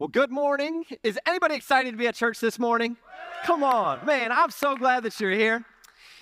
Well, good morning. Is anybody excited to be at church this morning? Come on, man, I'm so glad that you're here.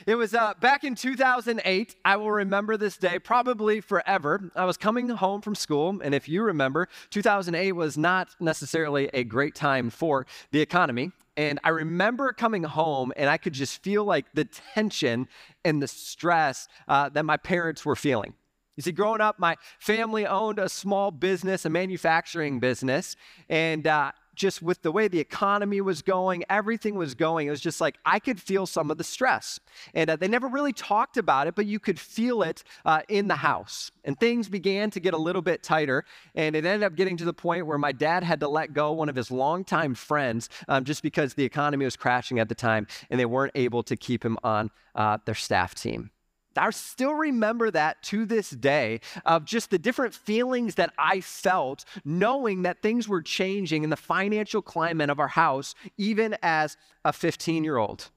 It was uh, back in 2008. I will remember this day probably forever. I was coming home from school, and if you remember, 2008 was not necessarily a great time for the economy. And I remember coming home, and I could just feel like the tension and the stress uh, that my parents were feeling. You see, growing up, my family owned a small business, a manufacturing business, and uh, just with the way the economy was going, everything was going, it was just like I could feel some of the stress. And uh, they never really talked about it, but you could feel it uh, in the house. And things began to get a little bit tighter. And it ended up getting to the point where my dad had to let go one of his longtime friends um, just because the economy was crashing at the time and they weren't able to keep him on uh, their staff team. I still remember that to this day of just the different feelings that I felt knowing that things were changing in the financial climate of our house, even as a 15 year old.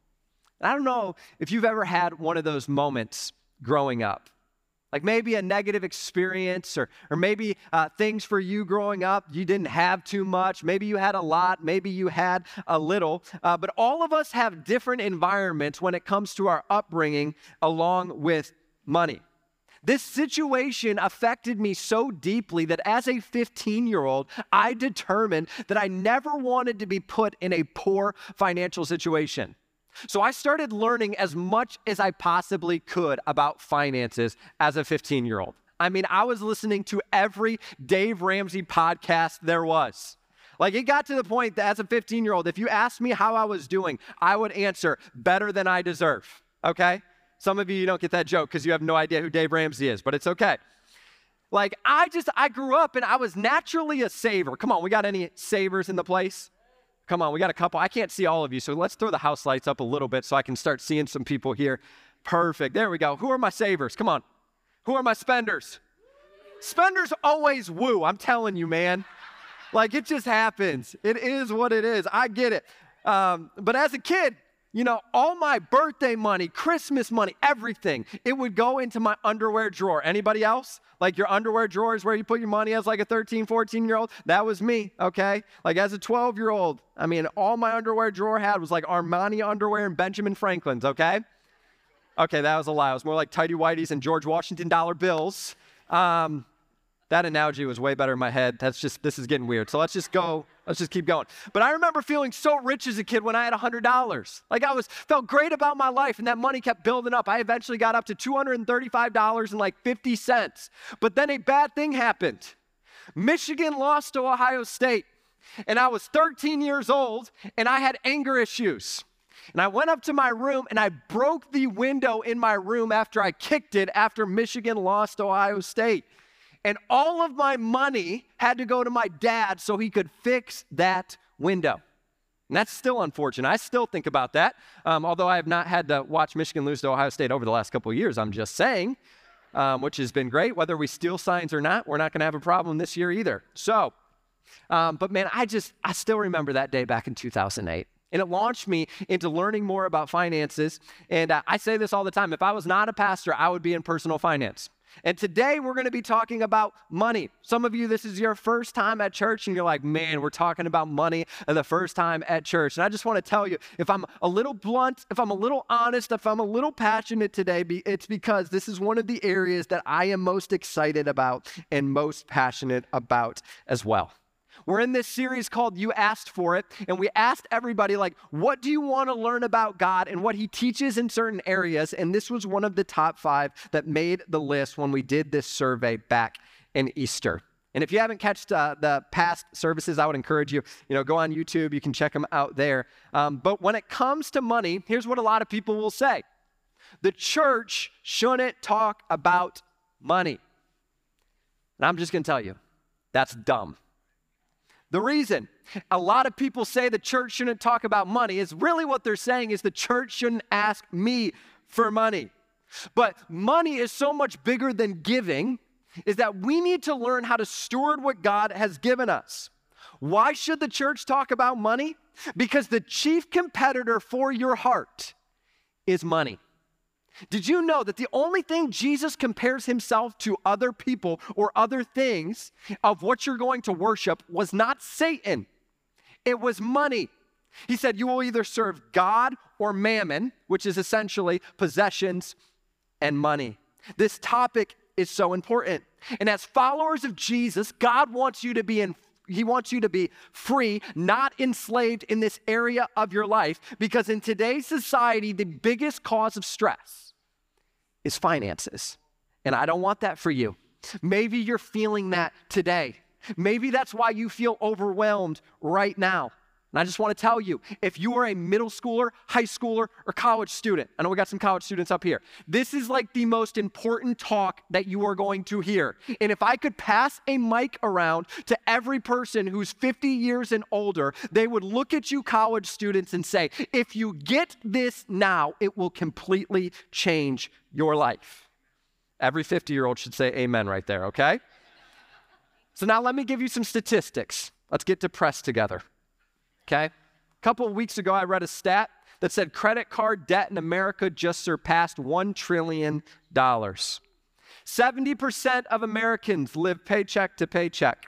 I don't know if you've ever had one of those moments growing up like maybe a negative experience, or, or maybe uh, things for you growing up, you didn't have too much. Maybe you had a lot, maybe you had a little. Uh, but all of us have different environments when it comes to our upbringing along with money. This situation affected me so deeply that as a 15 year old, I determined that I never wanted to be put in a poor financial situation. So I started learning as much as I possibly could about finances as a 15 year old. I mean, I was listening to every Dave Ramsey podcast there was. Like it got to the point that as a 15 year old, if you asked me how I was doing, I would answer better than I deserve. Okay? Some of you, you don't get that joke because you have no idea who Dave Ramsey is, but it's okay. Like I just, I grew up and I was naturally a saver. Come on, we got any savers in the place? Come on, we got a couple. I can't see all of you, so let's throw the house lights up a little bit so I can start seeing some people here. Perfect. There we go. Who are my savers? Come on. Who are my spenders? Spenders always woo. I'm telling you, man. Like it just happens. It is what it is. I get it. Um, but as a kid, you know, all my birthday money, Christmas money, everything, it would go into my underwear drawer. Anybody else? Like your underwear drawer is where you put your money as like a 13, 14 year old? That was me, okay? Like as a 12 year old, I mean, all my underwear drawer had was like Armani underwear and Benjamin Franklin's, okay? Okay, that was a lie. It was more like tidy Whitey's and George Washington dollar bills. Um, that analogy was way better in my head. That's just, this is getting weird. So let's just go, let's just keep going. But I remember feeling so rich as a kid when I had $100. Like I was, felt great about my life and that money kept building up. I eventually got up to $235 and like 50 cents. But then a bad thing happened. Michigan lost to Ohio State. And I was 13 years old and I had anger issues. And I went up to my room and I broke the window in my room after I kicked it after Michigan lost Ohio State and all of my money had to go to my dad so he could fix that window. And that's still unfortunate. I still think about that, um, although I have not had to watch Michigan lose to Ohio State over the last couple of years. I'm just saying, um, which has been great. Whether we steal signs or not, we're not going to have a problem this year either. So, um, but man, I just, I still remember that day back in 2008. And it launched me into learning more about finances. And uh, I say this all the time if I was not a pastor, I would be in personal finance. And today we're going to be talking about money. Some of you, this is your first time at church, and you're like, man, we're talking about money the first time at church. And I just want to tell you if I'm a little blunt, if I'm a little honest, if I'm a little passionate today, it's because this is one of the areas that I am most excited about and most passionate about as well. We're in this series called You Asked For It, and we asked everybody, like, what do you want to learn about God and what He teaches in certain areas? And this was one of the top five that made the list when we did this survey back in Easter. And if you haven't catched uh, the past services, I would encourage you, you know, go on YouTube. You can check them out there. Um, but when it comes to money, here's what a lot of people will say: the church shouldn't talk about money. And I'm just going to tell you, that's dumb. The reason a lot of people say the church shouldn't talk about money is really what they're saying is the church shouldn't ask me for money. But money is so much bigger than giving, is that we need to learn how to steward what God has given us. Why should the church talk about money? Because the chief competitor for your heart is money. Did you know that the only thing Jesus compares himself to other people or other things of what you're going to worship was not Satan? It was money. He said, You will either serve God or mammon, which is essentially possessions and money. This topic is so important. And as followers of Jesus, God wants you to be in he wants you to be free, not enslaved in this area of your life because in today's society the biggest cause of stress is finances. And I don't want that for you. Maybe you're feeling that today. Maybe that's why you feel overwhelmed right now. And I just want to tell you if you are a middle schooler, high schooler, or college student, I know we got some college students up here, this is like the most important talk that you are going to hear. And if I could pass a mic around to every person who's 50 years and older, they would look at you, college students, and say, if you get this now, it will completely change your life. Every 50 year old should say amen right there, okay? So now let me give you some statistics. Let's get depressed together. Okay? A couple of weeks ago, I read a stat that said credit card debt in America just surpassed $1 trillion. 70% of Americans live paycheck to paycheck.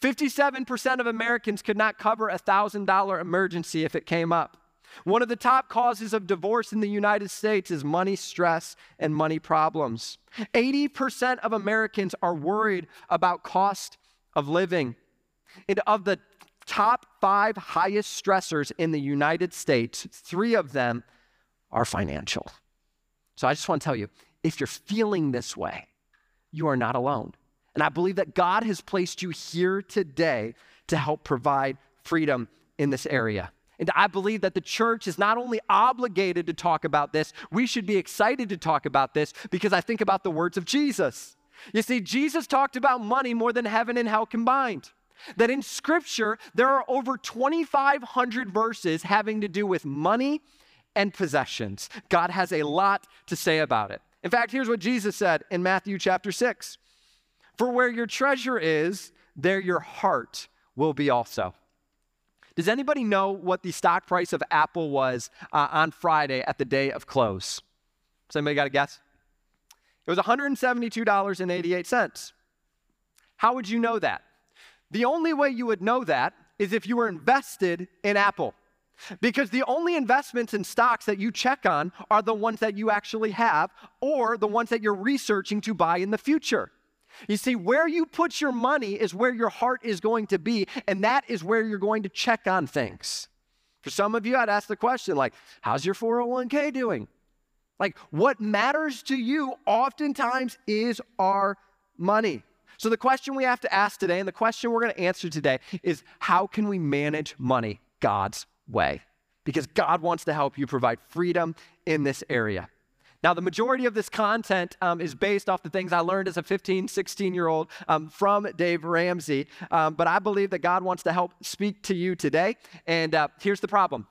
57% of Americans could not cover a $1,000 emergency if it came up. One of the top causes of divorce in the United States is money stress and money problems. 80% of Americans are worried about cost of living. And of the top five highest stressors in the United States, three of them are financial. So I just want to tell you if you're feeling this way, you are not alone. And I believe that God has placed you here today to help provide freedom in this area. And I believe that the church is not only obligated to talk about this, we should be excited to talk about this because I think about the words of Jesus. You see, Jesus talked about money more than heaven and hell combined that in Scripture, there are over 2,500 verses having to do with money and possessions. God has a lot to say about it. In fact, here's what Jesus said in Matthew chapter 6 For where your treasure is, there your heart will be also. Does anybody know what the stock price of Apple was uh, on Friday at the day of close? Does anybody got a guess? It was $172.88. How would you know that? The only way you would know that is if you were invested in Apple. Because the only investments in stocks that you check on are the ones that you actually have or the ones that you're researching to buy in the future. You see, where you put your money is where your heart is going to be, and that is where you're going to check on things. For some of you, I'd ask the question, like, how's your 401k doing? Like, what matters to you oftentimes is our money. So, the question we have to ask today, and the question we're going to answer today, is how can we manage money God's way? Because God wants to help you provide freedom in this area. Now, the majority of this content um, is based off the things I learned as a 15, 16 year old um, from Dave Ramsey. Um, but I believe that God wants to help speak to you today. And uh, here's the problem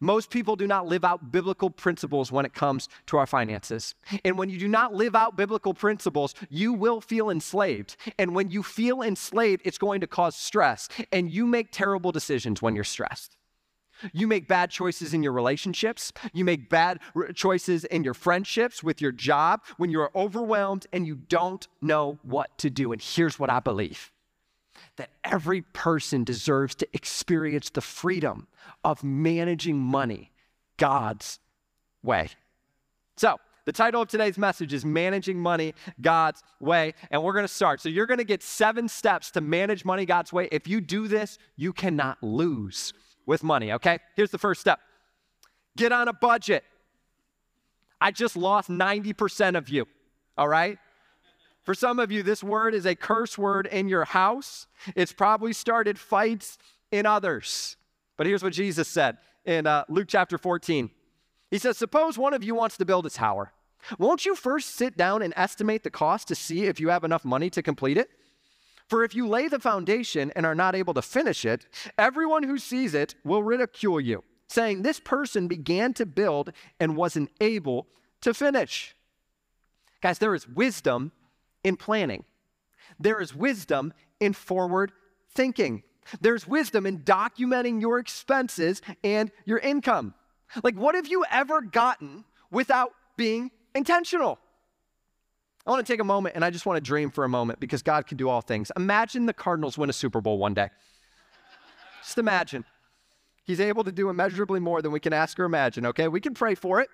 most people do not live out biblical principles when it comes to our finances. And when you do not live out biblical principles, you will feel enslaved. And when you feel enslaved, it's going to cause stress. And you make terrible decisions when you're stressed. You make bad choices in your relationships. You make bad choices in your friendships, with your job, when you're overwhelmed and you don't know what to do. And here's what I believe that every person deserves to experience the freedom of managing money God's way. So, the title of today's message is Managing Money God's Way. And we're going to start. So, you're going to get seven steps to manage money God's way. If you do this, you cannot lose with money, okay? Here's the first step get on a budget. I just lost 90% of you, all right? For some of you, this word is a curse word in your house. It's probably started fights in others. But here's what Jesus said in uh, Luke chapter 14 He says, Suppose one of you wants to build a tower. Won't you first sit down and estimate the cost to see if you have enough money to complete it? For if you lay the foundation and are not able to finish it, everyone who sees it will ridicule you, saying, This person began to build and wasn't able to finish. Guys, there is wisdom in planning. There is wisdom in forward thinking. There's wisdom in documenting your expenses and your income. Like, what have you ever gotten without being intentional? I want to take a moment and I just want to dream for a moment because God can do all things. Imagine the Cardinals win a Super Bowl one day. Just imagine. He's able to do immeasurably more than we can ask or imagine, okay? We can pray for it.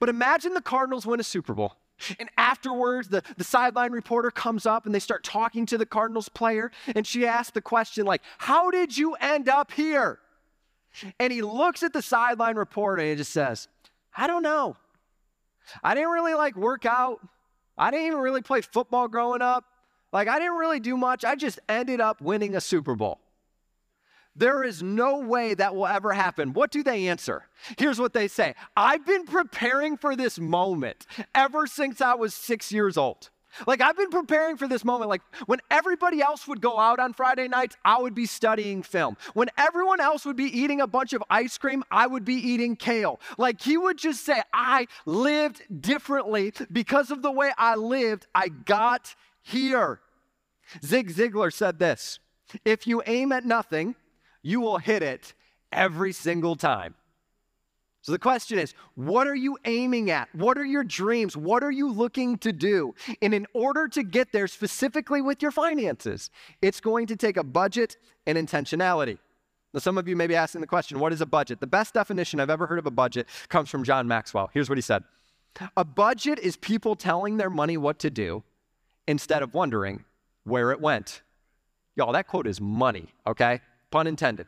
But imagine the Cardinals win a Super Bowl. And afterwards, the, the sideline reporter comes up and they start talking to the Cardinals player. And she asks the question, like, How did you end up here? And he looks at the sideline reporter and just says, I don't know. I didn't really like work out. I didn't even really play football growing up. Like, I didn't really do much. I just ended up winning a Super Bowl. There is no way that will ever happen. What do they answer? Here's what they say I've been preparing for this moment ever since I was six years old. Like, I've been preparing for this moment. Like, when everybody else would go out on Friday nights, I would be studying film. When everyone else would be eating a bunch of ice cream, I would be eating kale. Like, he would just say, I lived differently because of the way I lived. I got here. Zig Ziglar said this If you aim at nothing, you will hit it every single time. So the question is, what are you aiming at? What are your dreams? What are you looking to do? And in order to get there specifically with your finances, it's going to take a budget and intentionality. Now, some of you may be asking the question, what is a budget? The best definition I've ever heard of a budget comes from John Maxwell. Here's what he said A budget is people telling their money what to do instead of wondering where it went. Y'all, that quote is money, okay? Pun intended.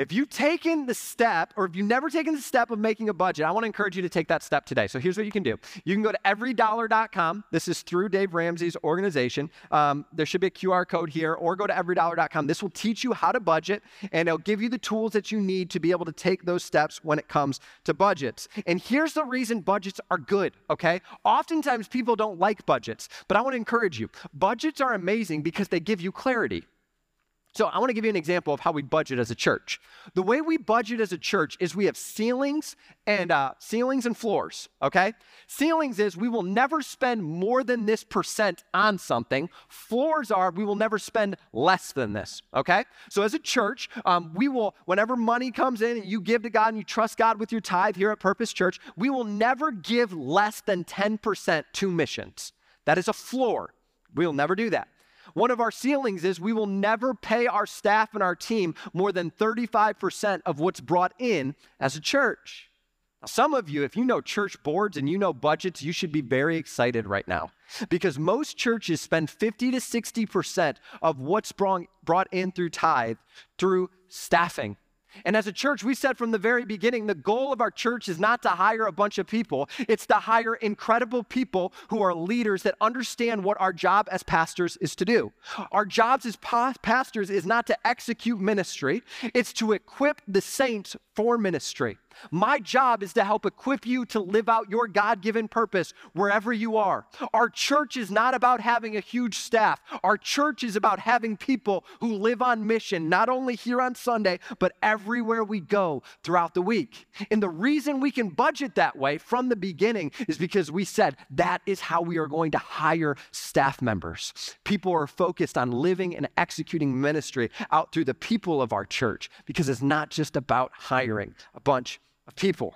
If you've taken the step, or if you've never taken the step of making a budget, I want to encourage you to take that step today. So here's what you can do you can go to everydollar.com. This is through Dave Ramsey's organization. Um, there should be a QR code here, or go to everydollar.com. This will teach you how to budget, and it'll give you the tools that you need to be able to take those steps when it comes to budgets. And here's the reason budgets are good, okay? Oftentimes people don't like budgets, but I want to encourage you budgets are amazing because they give you clarity. So, I want to give you an example of how we budget as a church. The way we budget as a church is we have ceilings and uh, ceilings and floors. Okay, ceilings is we will never spend more than this percent on something. Floors are we will never spend less than this. Okay, so as a church, um, we will whenever money comes in and you give to God and you trust God with your tithe here at Purpose Church, we will never give less than ten percent to missions. That is a floor. We'll never do that. One of our ceilings is we will never pay our staff and our team more than 35% of what's brought in as a church. Now, some of you, if you know church boards and you know budgets, you should be very excited right now because most churches spend 50 to 60% of what's brought in through tithe through staffing and as a church, we said from the very beginning the goal of our church is not to hire a bunch of people, it's to hire incredible people who are leaders that understand what our job as pastors is to do. Our jobs as pa- pastors is not to execute ministry, it's to equip the saints for ministry. My job is to help equip you to live out your God given purpose wherever you are. Our church is not about having a huge staff. Our church is about having people who live on mission, not only here on Sunday, but everywhere we go throughout the week. And the reason we can budget that way from the beginning is because we said that is how we are going to hire staff members. People are focused on living and executing ministry out through the people of our church because it's not just about hiring a bunch of people.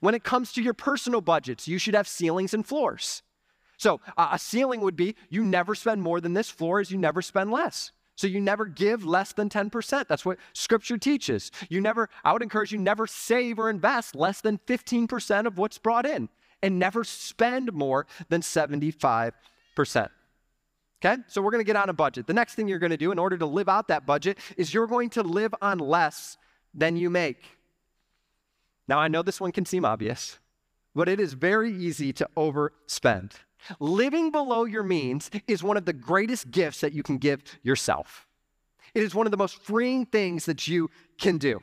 When it comes to your personal budgets, you should have ceilings and floors. So, uh, a ceiling would be you never spend more than this, floor is you never spend less. So you never give less than 10%. That's what scripture teaches. You never, I would encourage you never save or invest less than 15% of what's brought in and never spend more than 75%. Okay? So we're going to get on a budget. The next thing you're going to do in order to live out that budget is you're going to live on less than you make. Now, I know this one can seem obvious, but it is very easy to overspend. Living below your means is one of the greatest gifts that you can give yourself. It is one of the most freeing things that you can do.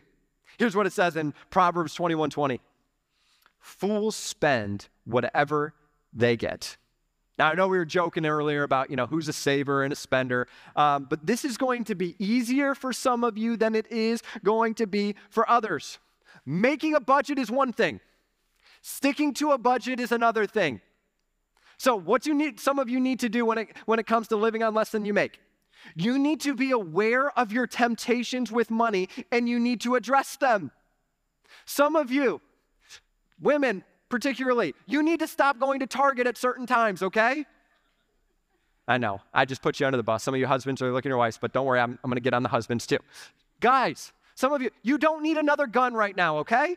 Here's what it says in Proverbs 21 20. Fools spend whatever they get. Now, I know we were joking earlier about, you know, who's a saver and a spender, um, but this is going to be easier for some of you than it is going to be for others. Making a budget is one thing, sticking to a budget is another thing. So, what you need, some of you need to do when it, when it comes to living on less than you make, you need to be aware of your temptations with money and you need to address them. Some of you, women particularly, you need to stop going to Target at certain times, okay? I know, I just put you under the bus. Some of you husbands are looking at your wives, but don't worry, I'm, I'm gonna get on the husbands too. Guys, Some of you, you don't need another gun right now, okay?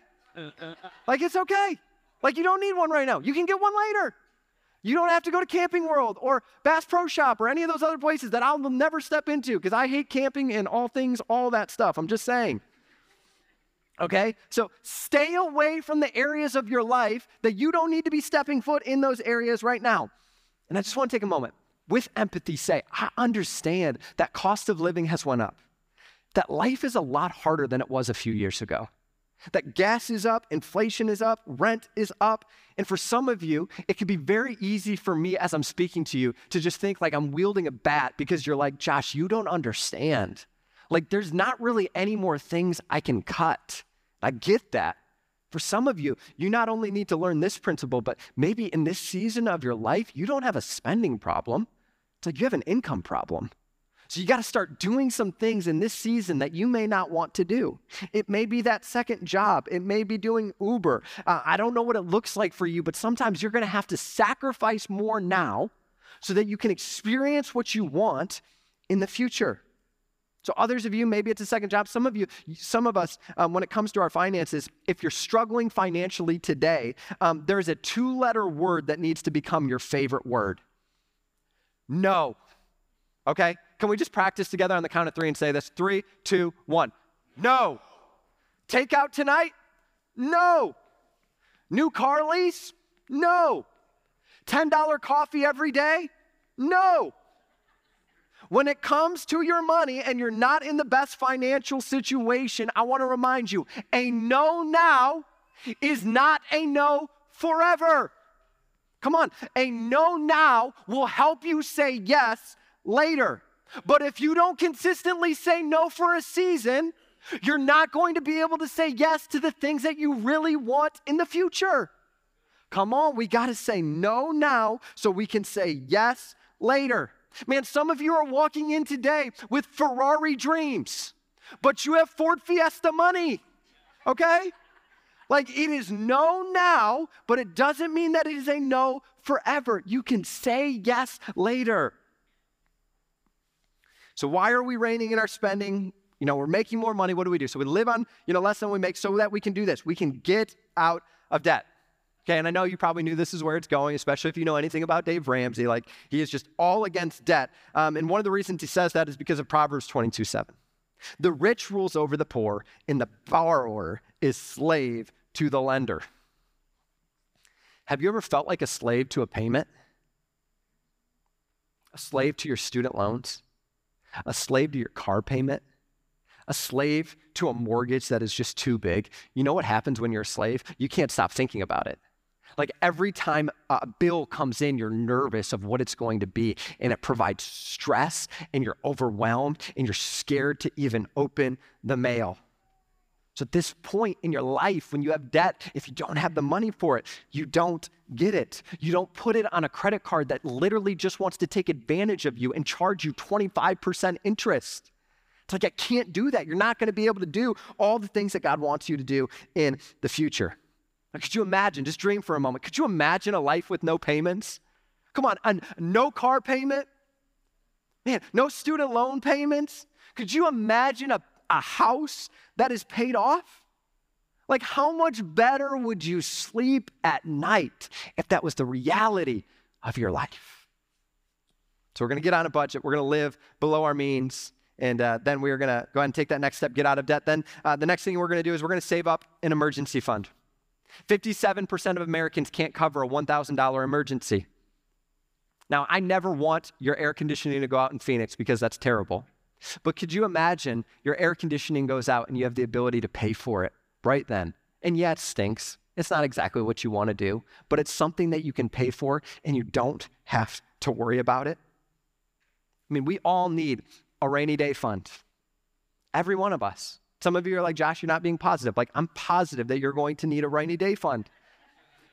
Like, it's okay. Like, you don't need one right now. You can get one later. You don't have to go to Camping World or Bass Pro Shop or any of those other places that I'll never step into because I hate camping and all things, all that stuff. I'm just saying. Okay? So stay away from the areas of your life that you don't need to be stepping foot in those areas right now. And I just want to take a moment with empathy say, I understand that cost of living has went up. That life is a lot harder than it was a few years ago. That gas is up, inflation is up, rent is up. And for some of you, it can be very easy for me as I'm speaking to you to just think like I'm wielding a bat because you're like, Josh, you don't understand. Like, there's not really any more things I can cut. I get that. For some of you, you not only need to learn this principle, but maybe in this season of your life, you don't have a spending problem. It's like you have an income problem. So you got to start doing some things in this season that you may not want to do. It may be that second job, it may be doing Uber. Uh, I don't know what it looks like for you, but sometimes you're going to have to sacrifice more now so that you can experience what you want in the future. So, others of you, maybe it's a second job. Some of you, some of us, um, when it comes to our finances, if you're struggling financially today, um, there's a two letter word that needs to become your favorite word no. Okay? Can we just practice together on the count of three and say this? Three, two, one. No. Take out tonight? No. New car lease? No. $10 coffee every day? No. When it comes to your money and you're not in the best financial situation, I want to remind you a no now is not a no forever. Come on, a no now will help you say yes later. But if you don't consistently say no for a season, you're not going to be able to say yes to the things that you really want in the future. Come on, we got to say no now so we can say yes later. Man, some of you are walking in today with Ferrari dreams, but you have Ford Fiesta money, okay? Like it is no now, but it doesn't mean that it is a no forever. You can say yes later. So why are we reining in our spending? You know, we're making more money. What do we do? So we live on, you know, less than we make so that we can do this. We can get out of debt. Okay, and I know you probably knew this is where it's going, especially if you know anything about Dave Ramsey. Like, he is just all against debt. Um, and one of the reasons he says that is because of Proverbs 22 7. The rich rules over the poor, and the borrower is slave to the lender. Have you ever felt like a slave to a payment? A slave to your student loans? A slave to your car payment? A slave to a mortgage that is just too big? You know what happens when you're a slave? You can't stop thinking about it. Like every time a bill comes in, you're nervous of what it's going to be, and it provides stress, and you're overwhelmed, and you're scared to even open the mail. So, at this point in your life, when you have debt, if you don't have the money for it, you don't get it. You don't put it on a credit card that literally just wants to take advantage of you and charge you 25% interest. It's like, I can't do that. You're not going to be able to do all the things that God wants you to do in the future. Could you imagine, just dream for a moment, could you imagine a life with no payments? Come on, a, no car payment? Man, no student loan payments? Could you imagine a a house that is paid off? Like, how much better would you sleep at night if that was the reality of your life? So, we're going to get on a budget. We're going to live below our means. And uh, then we're going to go ahead and take that next step, get out of debt. Then uh, the next thing we're going to do is we're going to save up an emergency fund. 57% of Americans can't cover a $1,000 emergency. Now, I never want your air conditioning to go out in Phoenix because that's terrible. But could you imagine your air conditioning goes out and you have the ability to pay for it right then? And yeah, it stinks. It's not exactly what you want to do, but it's something that you can pay for and you don't have to worry about it. I mean, we all need a rainy day fund. Every one of us. Some of you are like, Josh, you're not being positive. Like, I'm positive that you're going to need a rainy day fund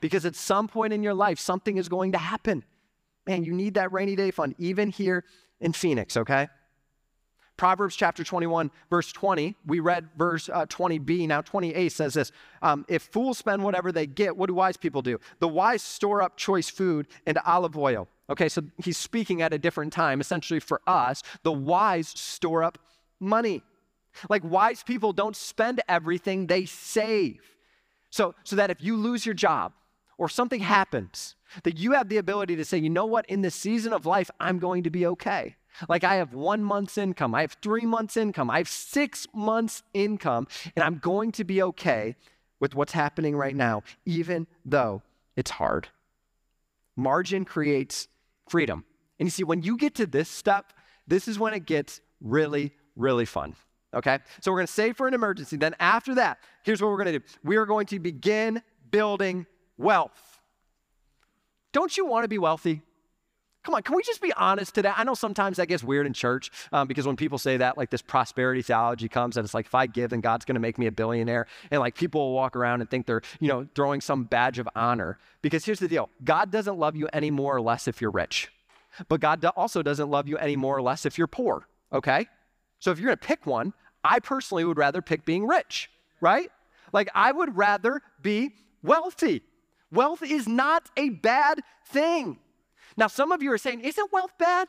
because at some point in your life, something is going to happen. Man, you need that rainy day fund, even here in Phoenix, okay? Proverbs chapter 21, verse 20. We read verse uh, 20b. Now 20a says this um, If fools spend whatever they get, what do wise people do? The wise store up choice food and olive oil. Okay, so he's speaking at a different time. Essentially, for us, the wise store up money. Like wise people don't spend everything, they save. So, so that if you lose your job or something happens, that you have the ability to say, you know what, in this season of life, I'm going to be okay. Like I have one month's income, I have three months' income, I have six months' income, and I'm going to be okay with what's happening right now, even though it's hard. Margin creates freedom. And you see, when you get to this step, this is when it gets really, really fun. Okay? So we're to save for an emergency. Then after that, here's what we're to do we are going to begin building wealth. Don't you want to be wealthy? Come on, can we just be honest today? I know sometimes that gets weird in church um, because when people say that, like this prosperity theology comes and it's like, if I give, then God's going to make me a billionaire. And like people will walk around and think they're, you know, throwing some badge of honor. Because here's the deal God doesn't love you any more or less if you're rich, but God also doesn't love you any more or less if you're poor, okay? So if you're going to pick one, I personally would rather pick being rich, right? Like I would rather be wealthy. Wealth is not a bad thing. Now, some of you are saying, isn't wealth bad?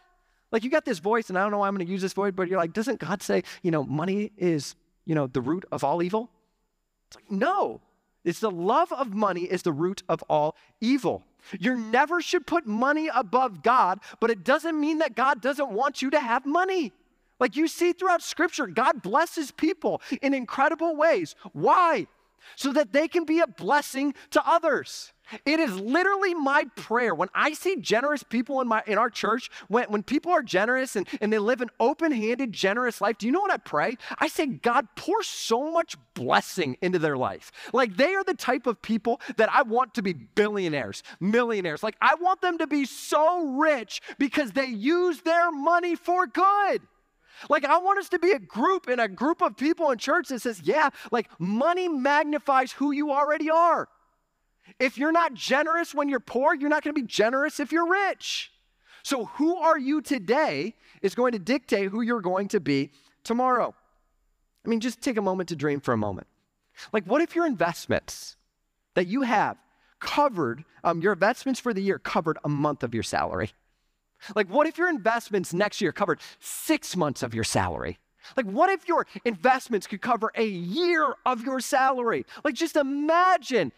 Like you got this voice, and I don't know why I'm going to use this voice, but you're like, doesn't God say, you know, money is, you know, the root of all evil? It's like, no. It's the love of money is the root of all evil. You never should put money above God, but it doesn't mean that God doesn't want you to have money. Like you see throughout scripture, God blesses people in incredible ways. Why? So that they can be a blessing to others. It is literally my prayer when I see generous people in, my, in our church, when, when people are generous and, and they live an open handed, generous life. Do you know what I pray? I say, God, pour so much blessing into their life. Like they are the type of people that I want to be billionaires, millionaires. Like I want them to be so rich because they use their money for good. Like, I want us to be a group and a group of people in church that says, yeah, like money magnifies who you already are. If you're not generous when you're poor, you're not going to be generous if you're rich. So, who are you today is going to dictate who you're going to be tomorrow. I mean, just take a moment to dream for a moment. Like, what if your investments that you have covered, um, your investments for the year covered a month of your salary? Like, what if your investments next year covered six months of your salary? Like, what if your investments could cover a year of your salary? Like, just imagine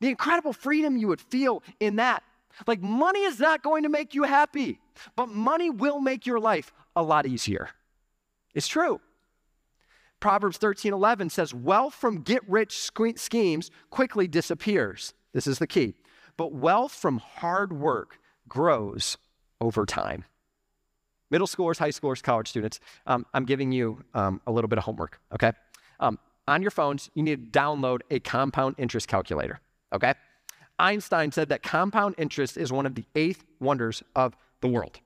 the incredible freedom you would feel in that. Like, money is not going to make you happy, but money will make your life a lot easier. It's true. Proverbs 13 11 says, Wealth from get rich schemes quickly disappears. This is the key. But wealth from hard work grows over time. Middle schoolers, high schoolers, college students, um, I'm giving you um, a little bit of homework, okay? Um, on your phones, you need to download a compound interest calculator okay? Einstein said that compound interest is one of the eighth wonders of the world.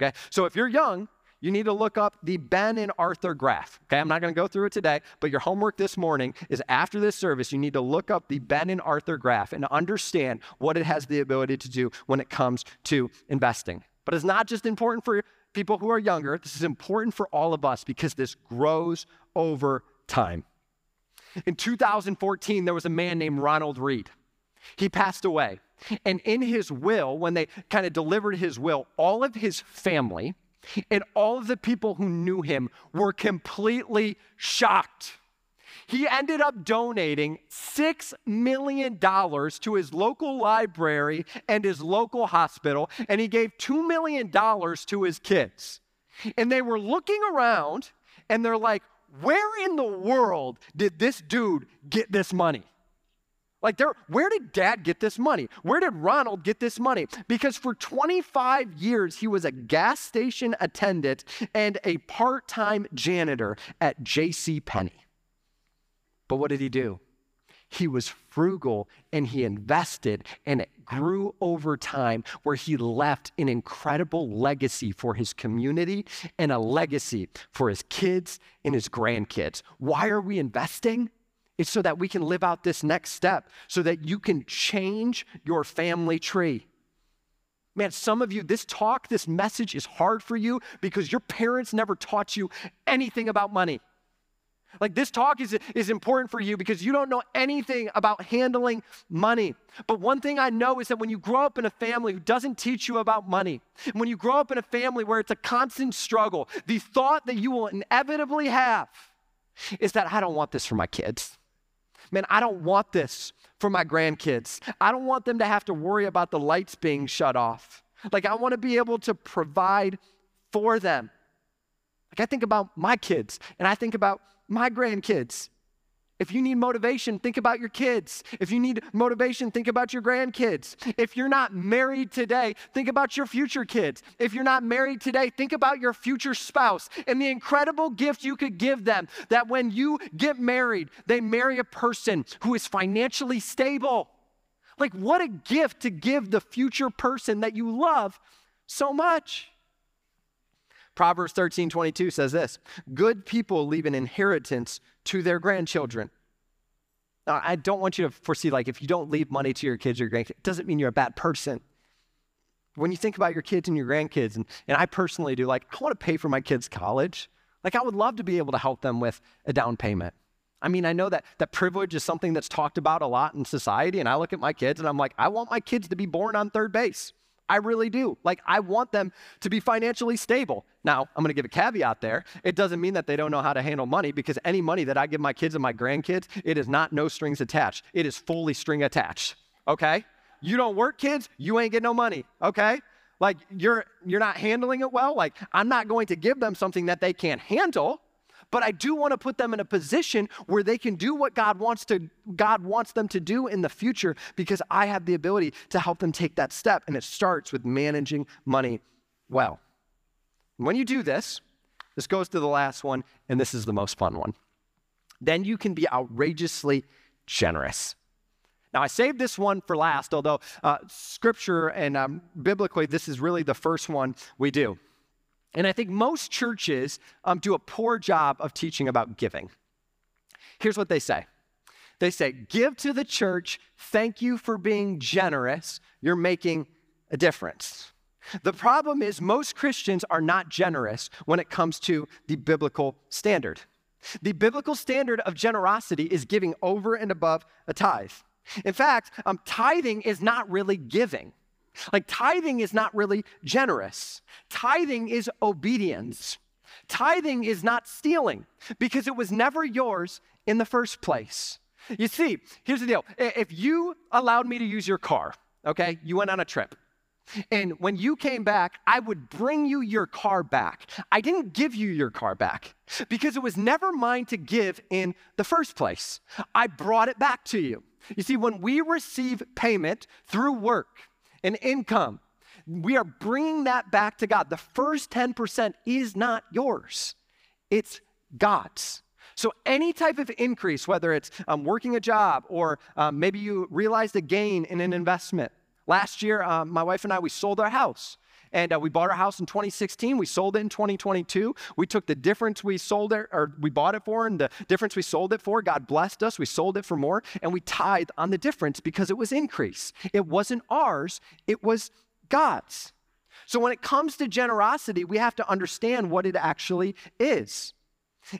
Okay? So if you're young, you need to look up the Ben and Arthur graph. Okay, I'm not going to go through it today, but your homework this morning is after this service, you need to look up the Ben and Arthur graph and understand what it has the ability to do when it comes to investing. But it's not just important for people who are younger, this is important for all of us because this grows over time. In 2014, there was a man named Ronald Read. He passed away. And in his will, when they kind of delivered his will, all of his family and all of the people who knew him were completely shocked. He ended up donating $6 million to his local library and his local hospital, and he gave $2 million to his kids. And they were looking around and they're like, where in the world did this dude get this money? Like, where did dad get this money? Where did Ronald get this money? Because for 25 years, he was a gas station attendant and a part time janitor at J.C. Penney. But what did he do? He was frugal and he invested, and it grew over time where he left an incredible legacy for his community and a legacy for his kids and his grandkids. Why are we investing? It's so that we can live out this next step, so that you can change your family tree. Man, some of you, this talk, this message is hard for you because your parents never taught you anything about money. Like this talk is, is important for you because you don't know anything about handling money. But one thing I know is that when you grow up in a family who doesn't teach you about money, when you grow up in a family where it's a constant struggle, the thought that you will inevitably have is that I don't want this for my kids. Man, I don't want this for my grandkids. I don't want them to have to worry about the lights being shut off. Like, I want to be able to provide for them. Like, I think about my kids and I think about my grandkids. If you need motivation, think about your kids. If you need motivation, think about your grandkids. If you're not married today, think about your future kids. If you're not married today, think about your future spouse and the incredible gift you could give them that when you get married, they marry a person who is financially stable. Like, what a gift to give the future person that you love so much. Proverbs 13 22 says this Good people leave an inheritance to their grandchildren. Now, I don't want you to foresee, like, if you don't leave money to your kids or your grandkids, it doesn't mean you're a bad person. When you think about your kids and your grandkids, and, and I personally do, like, I want to pay for my kids' college. Like, I would love to be able to help them with a down payment. I mean, I know that, that privilege is something that's talked about a lot in society, and I look at my kids and I'm like, I want my kids to be born on third base. I really do. Like, I want them to be financially stable. Now, I'm going to give a caveat there. It doesn't mean that they don't know how to handle money because any money that I give my kids and my grandkids, it is not no strings attached. It is fully string attached. Okay? You don't work, kids, you ain't get no money. Okay? Like you're you're not handling it well. Like I'm not going to give them something that they can't handle but I do want to put them in a position where they can do what God wants to God wants them to do in the future because I have the ability to help them take that step and it starts with managing money well. When you do this, this goes to the last one and this is the most fun one. Then you can be outrageously generous. Now, I saved this one for last, although uh, scripture and um, biblically, this is really the first one we do. And I think most churches um, do a poor job of teaching about giving. Here's what they say they say, Give to the church, thank you for being generous, you're making a difference. The problem is, most Christians are not generous when it comes to the biblical standard. The biblical standard of generosity is giving over and above a tithe. In fact, um, tithing is not really giving. Like tithing is not really generous, tithing is obedience. Tithing is not stealing because it was never yours in the first place. You see, here's the deal if you allowed me to use your car, okay, you went on a trip. And when you came back, I would bring you your car back. I didn't give you your car back because it was never mine to give in the first place. I brought it back to you. You see, when we receive payment through work, and income. We are bringing that back to God. The first 10% is not yours, it's God's. So, any type of increase, whether it's um, working a job or um, maybe you realized a gain in an investment. Last year, um, my wife and I, we sold our house. And uh, we bought our house in 2016. We sold it in 2022. We took the difference we sold it, or we bought it for, and the difference we sold it for. God blessed us. We sold it for more, and we tithed on the difference because it was increase. It wasn't ours, it was God's. So when it comes to generosity, we have to understand what it actually is.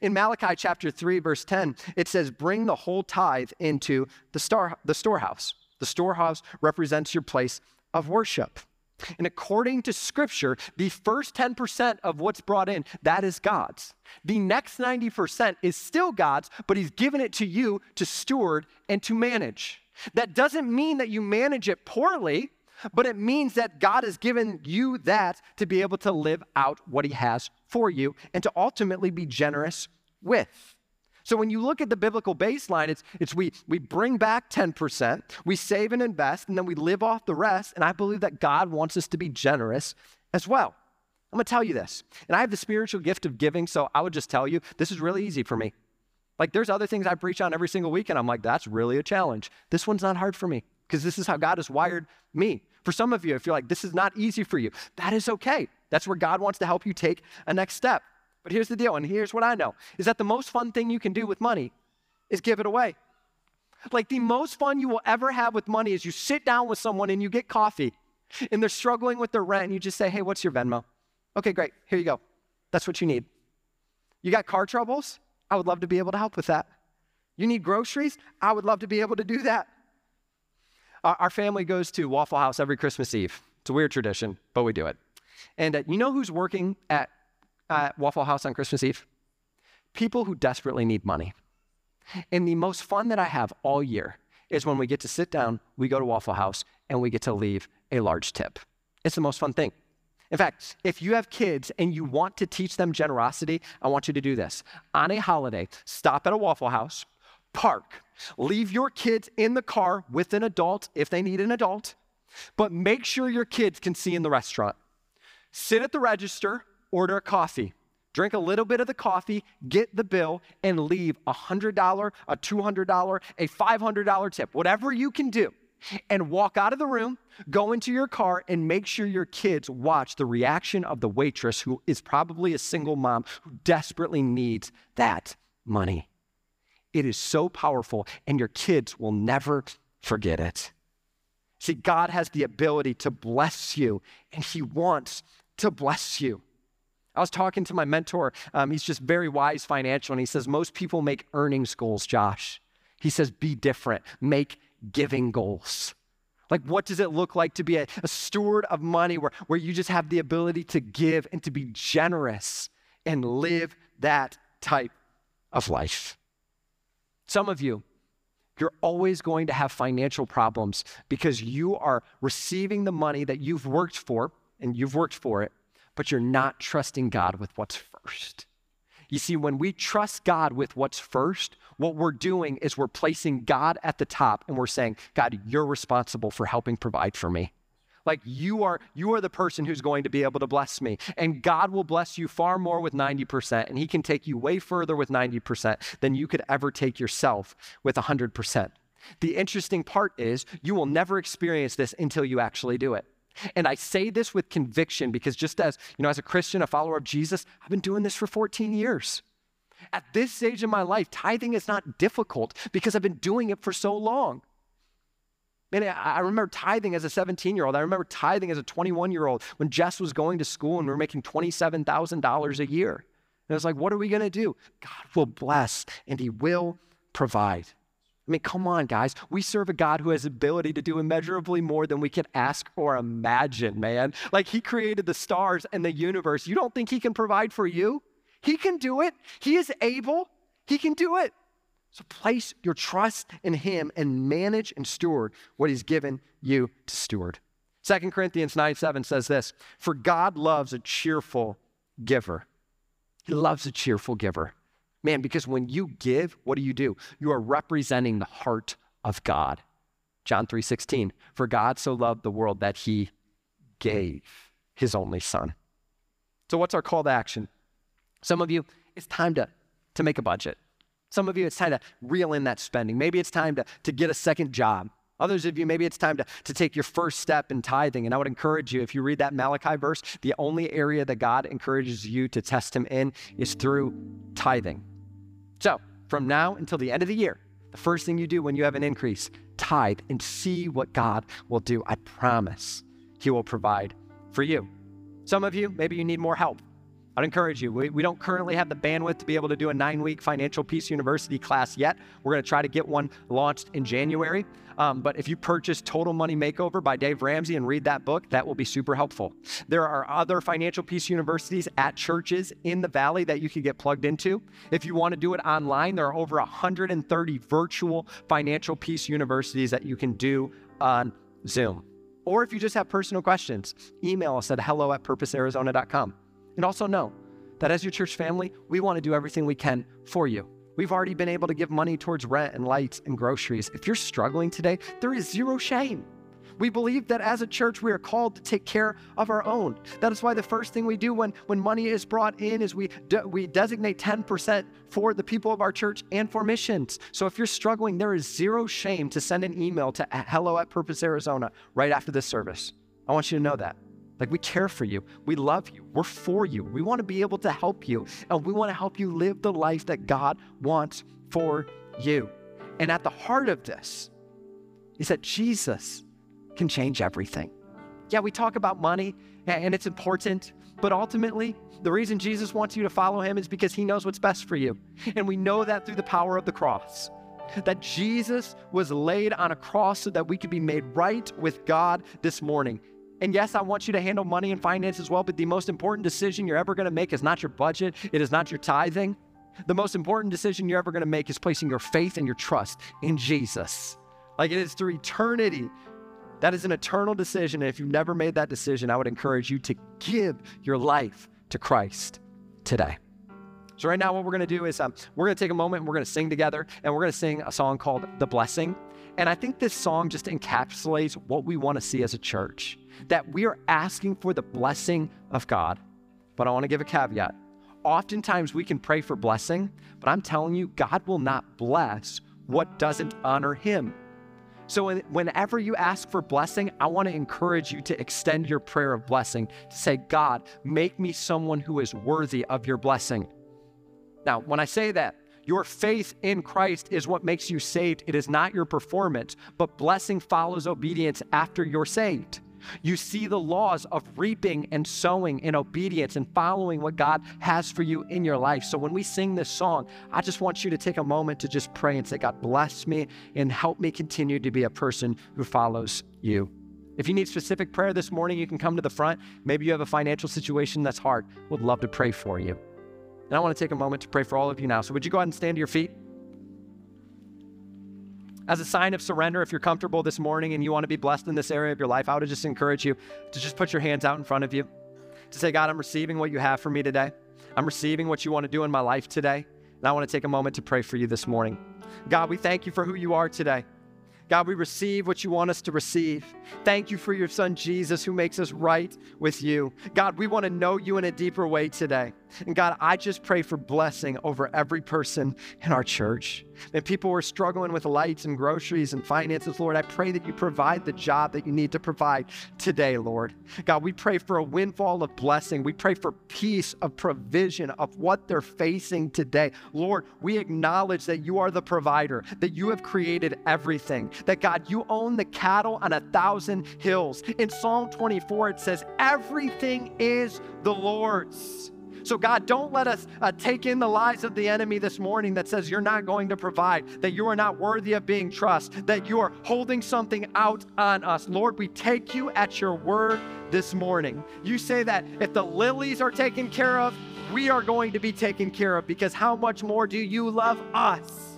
In Malachi chapter 3, verse 10, it says, Bring the whole tithe into the, star, the storehouse. The storehouse represents your place of worship. And according to scripture, the first 10% of what's brought in, that is God's. The next 90% is still God's, but He's given it to you to steward and to manage. That doesn't mean that you manage it poorly, but it means that God has given you that to be able to live out what He has for you and to ultimately be generous with. So when you look at the biblical baseline, it's, it's we, we bring back 10%, we save and invest, and then we live off the rest. And I believe that God wants us to be generous as well. I'm gonna tell you this, and I have the spiritual gift of giving, so I would just tell you this is really easy for me. Like there's other things I preach on every single week, and I'm like, that's really a challenge. This one's not hard for me because this is how God has wired me. For some of you, if you're like, this is not easy for you, that is okay. That's where God wants to help you take a next step. But here's the deal, and here's what I know is that the most fun thing you can do with money is give it away. Like the most fun you will ever have with money is you sit down with someone and you get coffee and they're struggling with their rent and you just say, hey, what's your Venmo? Okay, great. Here you go. That's what you need. You got car troubles? I would love to be able to help with that. You need groceries? I would love to be able to do that. Our family goes to Waffle House every Christmas Eve. It's a weird tradition, but we do it. And uh, you know who's working at Mm-hmm. at Waffle House on Christmas Eve? people who desperately need money. And the most fun that I have all year is when we get to sit down, we go to Waffle House, and we get to leave a large tip. It's the most fun thing. In fact, if you have kids and you want to teach them generosity, I want you to do this. On a holiday, stop at a Waffle House, park, leave your kids in the car with an adult if they need an adult, but make sure your kids can see in the restaurant. Sit at the register, order a coffee. Drink a little bit of the coffee, get the bill, and leave a $100, a $200, a $500 tip, whatever you can do and walk out of the room, go into your car, and make sure your kids watch the reaction of the waitress who is probably a single mom who desperately needs that money. It is so powerful, and your kids will never forget it. See, God has the ability to bless you, and He wants to bless you. I was talking to my mentor. Um, he's just very wise financial, and he says, Most people make earnings goals, Josh. He says, Be different, make giving goals. Like, what does it look like to be a, a, steward of money where, where you just have the ability to give and to be generous and live that type of life? Some of you, you're always going to have financial problems because you are receiving the money that you've worked for and you've worked for it, but you're not trusting God with what's first. You see, when we trust God with what's first, what we're doing is we're placing God at the top and we're saying, God, you're responsible for helping provide for me. Like you are, you are the person who's going to be able to bless me. And God will bless you far more with 90%. And He can take you way further with 90% than you could ever take yourself with 100%. The interesting part is you will never experience this until you actually do it. And I say this with conviction because just as, you know, as a Christian, a follower of Jesus, I've been doing this for 14 years. At this stage in my life, tithing is not difficult because I've been doing it for so long. Man, I remember tithing as a 17 year old. I remember tithing as a 21 year old when Jess was going to school and we were making $27,000 a year. And I was like, what are we going to do? God will bless and He will provide. I mean, come on, guys. We serve a God who has ability to do immeasurably more than we can ask or imagine, man. Like he created the stars and the universe. You don't think he can provide for you? He can do it. He is able. He can do it. So place your trust in him and manage and steward what he's given you to steward. 2 Corinthians 9 7 says this For God loves a cheerful giver. He loves a cheerful giver. Man, because when you give, what do you do? You are representing the heart of God. John 3:16, for God so loved the world that he gave his only son. So what's our call to action? Some of you, it's time to, to make a budget. Some of you, it's time to reel in that spending. Maybe it's time to, to get a second job. Others of you, maybe it's time to, to take your first step in tithing. And I would encourage you, if you read that Malachi verse, the only area that God encourages you to test Him in is through tithing. So, from now until the end of the year, the first thing you do when you have an increase, tithe and see what God will do. I promise He will provide for you. Some of you, maybe you need more help. I'd encourage you. We, we don't currently have the bandwidth to be able to do a nine week Financial Peace University class yet. We're going to try to get one launched in January. Um, but if you purchase Total Money Makeover by Dave Ramsey and read that book, that will be super helpful. There are other Financial Peace Universities at churches in the Valley that you can get plugged into. If you want to do it online, there are over 130 virtual Financial Peace Universities that you can do on Zoom. Or if you just have personal questions, email us at hello at purposearizona.com. And also know that as your church family, we want to do everything we can for you. We've already been able to give money towards rent and lights and groceries. If you're struggling today, there is zero shame. We believe that as a church, we are called to take care of our own. That is why the first thing we do when, when money is brought in is we, de- we designate 10% for the people of our church and for missions. So if you're struggling, there is zero shame to send an email to hello at Purpose Arizona right after this service. I want you to know that. Like, we care for you. We love you. We're for you. We want to be able to help you. And we want to help you live the life that God wants for you. And at the heart of this is that Jesus can change everything. Yeah, we talk about money and it's important, but ultimately, the reason Jesus wants you to follow him is because he knows what's best for you. And we know that through the power of the cross. That Jesus was laid on a cross so that we could be made right with God this morning. And yes, I want you to handle money and finance as well, but the most important decision you're ever going to make is not your budget, it is not your tithing. The most important decision you're ever going to make is placing your faith and your trust in Jesus. Like it is through eternity. That is an eternal decision. And if you've never made that decision, I would encourage you to give your life to Christ today. So, right now, what we're going to do is um, we're going to take a moment and we're going to sing together, and we're going to sing a song called The Blessing. And I think this song just encapsulates what we want to see as a church that we are asking for the blessing of God. But I want to give a caveat. Oftentimes, we can pray for blessing, but I'm telling you, God will not bless what doesn't honor Him. So, whenever you ask for blessing, I want to encourage you to extend your prayer of blessing to say, God, make me someone who is worthy of your blessing. Now, when I say that, your faith in Christ is what makes you saved. It is not your performance, but blessing follows obedience after you're saved. You see the laws of reaping and sowing in obedience and following what God has for you in your life. So when we sing this song, I just want you to take a moment to just pray and say, God, bless me and help me continue to be a person who follows you. If you need specific prayer this morning, you can come to the front. Maybe you have a financial situation that's hard. Would love to pray for you. And I want to take a moment to pray for all of you now. So, would you go ahead and stand to your feet? As a sign of surrender, if you're comfortable this morning and you want to be blessed in this area of your life, I would just encourage you to just put your hands out in front of you to say, God, I'm receiving what you have for me today. I'm receiving what you want to do in my life today. And I want to take a moment to pray for you this morning. God, we thank you for who you are today. God, we receive what you want us to receive. Thank you for your son Jesus who makes us right with you. God, we want to know you in a deeper way today. And God, I just pray for blessing over every person in our church. And people who are struggling with lights and groceries and finances, Lord, I pray that you provide the job that you need to provide today, Lord. God, we pray for a windfall of blessing. We pray for peace of provision of what they're facing today. Lord, we acknowledge that you are the provider, that you have created everything, that God, you own the cattle on a thousand hills. In Psalm 24, it says, Everything is the Lord's. So, God, don't let us uh, take in the lies of the enemy this morning that says you're not going to provide, that you are not worthy of being trusted, that you are holding something out on us. Lord, we take you at your word this morning. You say that if the lilies are taken care of, we are going to be taken care of because how much more do you love us?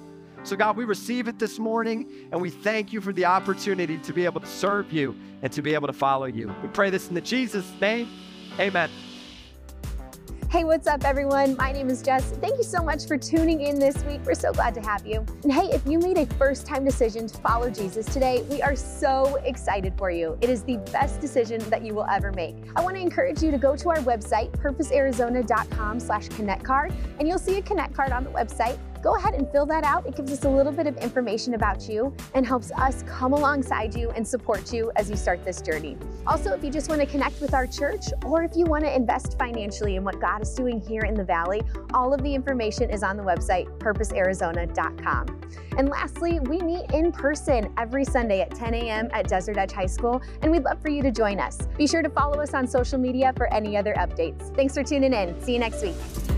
So, God, we receive it this morning and we thank you for the opportunity to be able to serve you and to be able to follow you. We pray this in the Jesus' name. Amen. Hey, what's up, everyone? My name is Jess. Thank you so much for tuning in this week. We're so glad to have you. And hey, if you made a first time decision to follow Jesus today, we are so excited for you. It is the best decision that you will ever make. I want to encourage you to go to our website, purposearizona.com slash connect card, and you'll see a connect card on the website go ahead and fill that out. It gives us a little bit of information about you and helps us come alongside you and support you as you start this journey. Also, if you just want to connect with our church or if you want to invest financially in what God is doing here in the Valley, all of the information is on the website, purposearizona.com. And lastly, we meet in person every Sunday at 10 a.m. at Desert Edge High School, and we'd love for you to join us. Be sure to follow us on social media for any other updates. Thanks for tuning in. See you next week.